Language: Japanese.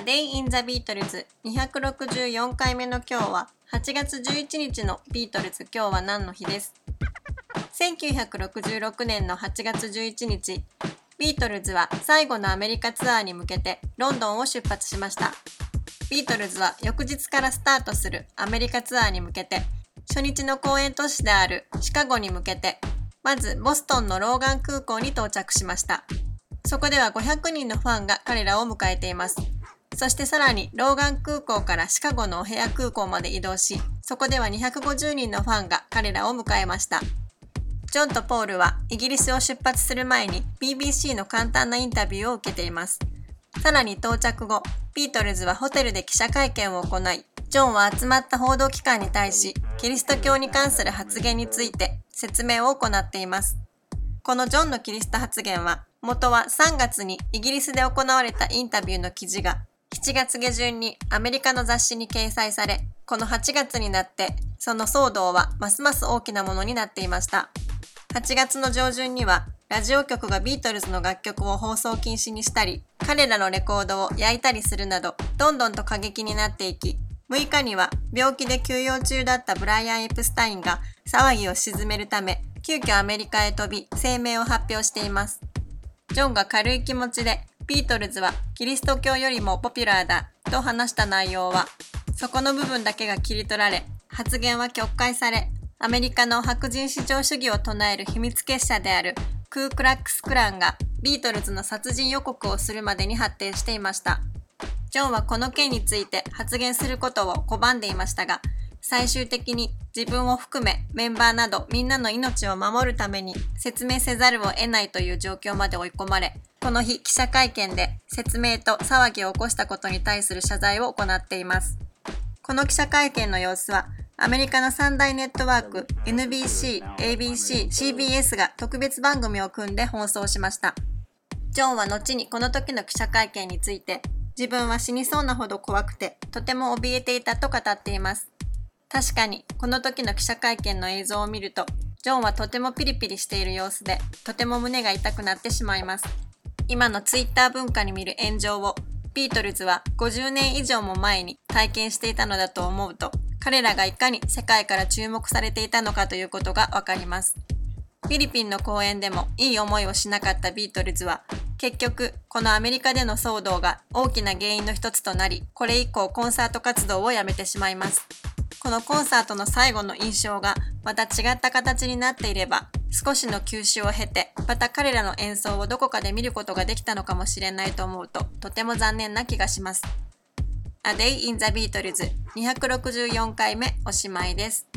A Day in the Beatles 264回目の今日は8月11日のビートルズ今日は何の日です。1966年の8月11日ビートルズは最後のアメリカツアーに向けてロンドンを出発しました。ビートルズは翌日からスタートするアメリカツアーに向けて初日の公演都市であるシカゴに向けてまずボストンのローガン空港に到着しました。そこでは500人のファンが彼らを迎えています。そしてさらにローガン空港からシカゴのお部屋空港まで移動しそこでは250人のファンが彼らを迎えました。ジョンとポールはイギリスを出発する前に BBC の簡単なインタビューを受けています。さらに到着後ビートルズはホテルで記者会見を行いジョンは集まった報道機関に対しキリスト教に関する発言について説明を行っています。このジョンのキリスト発言は元は3月にイギリスで行われたインタビューの記事が7月下旬にアメリカの雑誌に掲載され、この8月になってその騒動はますます大きなものになっていました。8月の上旬にはラジオ局がビートルズの楽曲を放送禁止にしたり、彼らのレコードを焼いたりするなど、どんどんと過激になっていき、6日には病気で休養中だったブライアン・エプスタインが騒ぎを鎮めるため、急遽アメリカへ飛び声明を発表しています。ジョンが軽い気持ちでビートルズはキリスト教よりもポピュラーだと話した内容はそこの部分だけが切り取られ発言は曲解されアメリカの白人至上主義を唱える秘密結社であるクークラックスクランがビートルズの殺人予告をするまでに発展していました。ジョンはこの件について発言することを拒んでいましたが最終的に自分を含めメンバーなどみんなの命を守るために説明せざるを得ないという状況まで追い込まれこの日記者会見で説明と騒ぎを起こしたことに対する謝罪を行っています。この記者会見の様子はアメリカの三大ネットワーク NBC、ABC、CBS が特別番組を組んで放送しました。ジョンは後にこの時の記者会見について自分は死にそうなほど怖くてとても怯えていたと語っています。確かにこの時の記者会見の映像を見るとジョンはとてもピリピリしている様子でとても胸が痛くなってしまいます。今のツイッター文化に見る炎上をビートルズは50年以上も前に体験していたのだと思うと彼らがいかに世界から注目されていたのかということがわかります。フィリピンの公演でもいい思いをしなかったビートルズは結局このアメリカでの騒動が大きな原因の一つとなりこれ以降コンサート活動をやめてしまいます。このコンサートの最後の印象がまた違った形になっていれば少しの休止を経てまた彼らの演奏をどこかで見ることができたのかもしれないと思うととても残念な気がします。A Day in the Beatles 264回目おしまいです。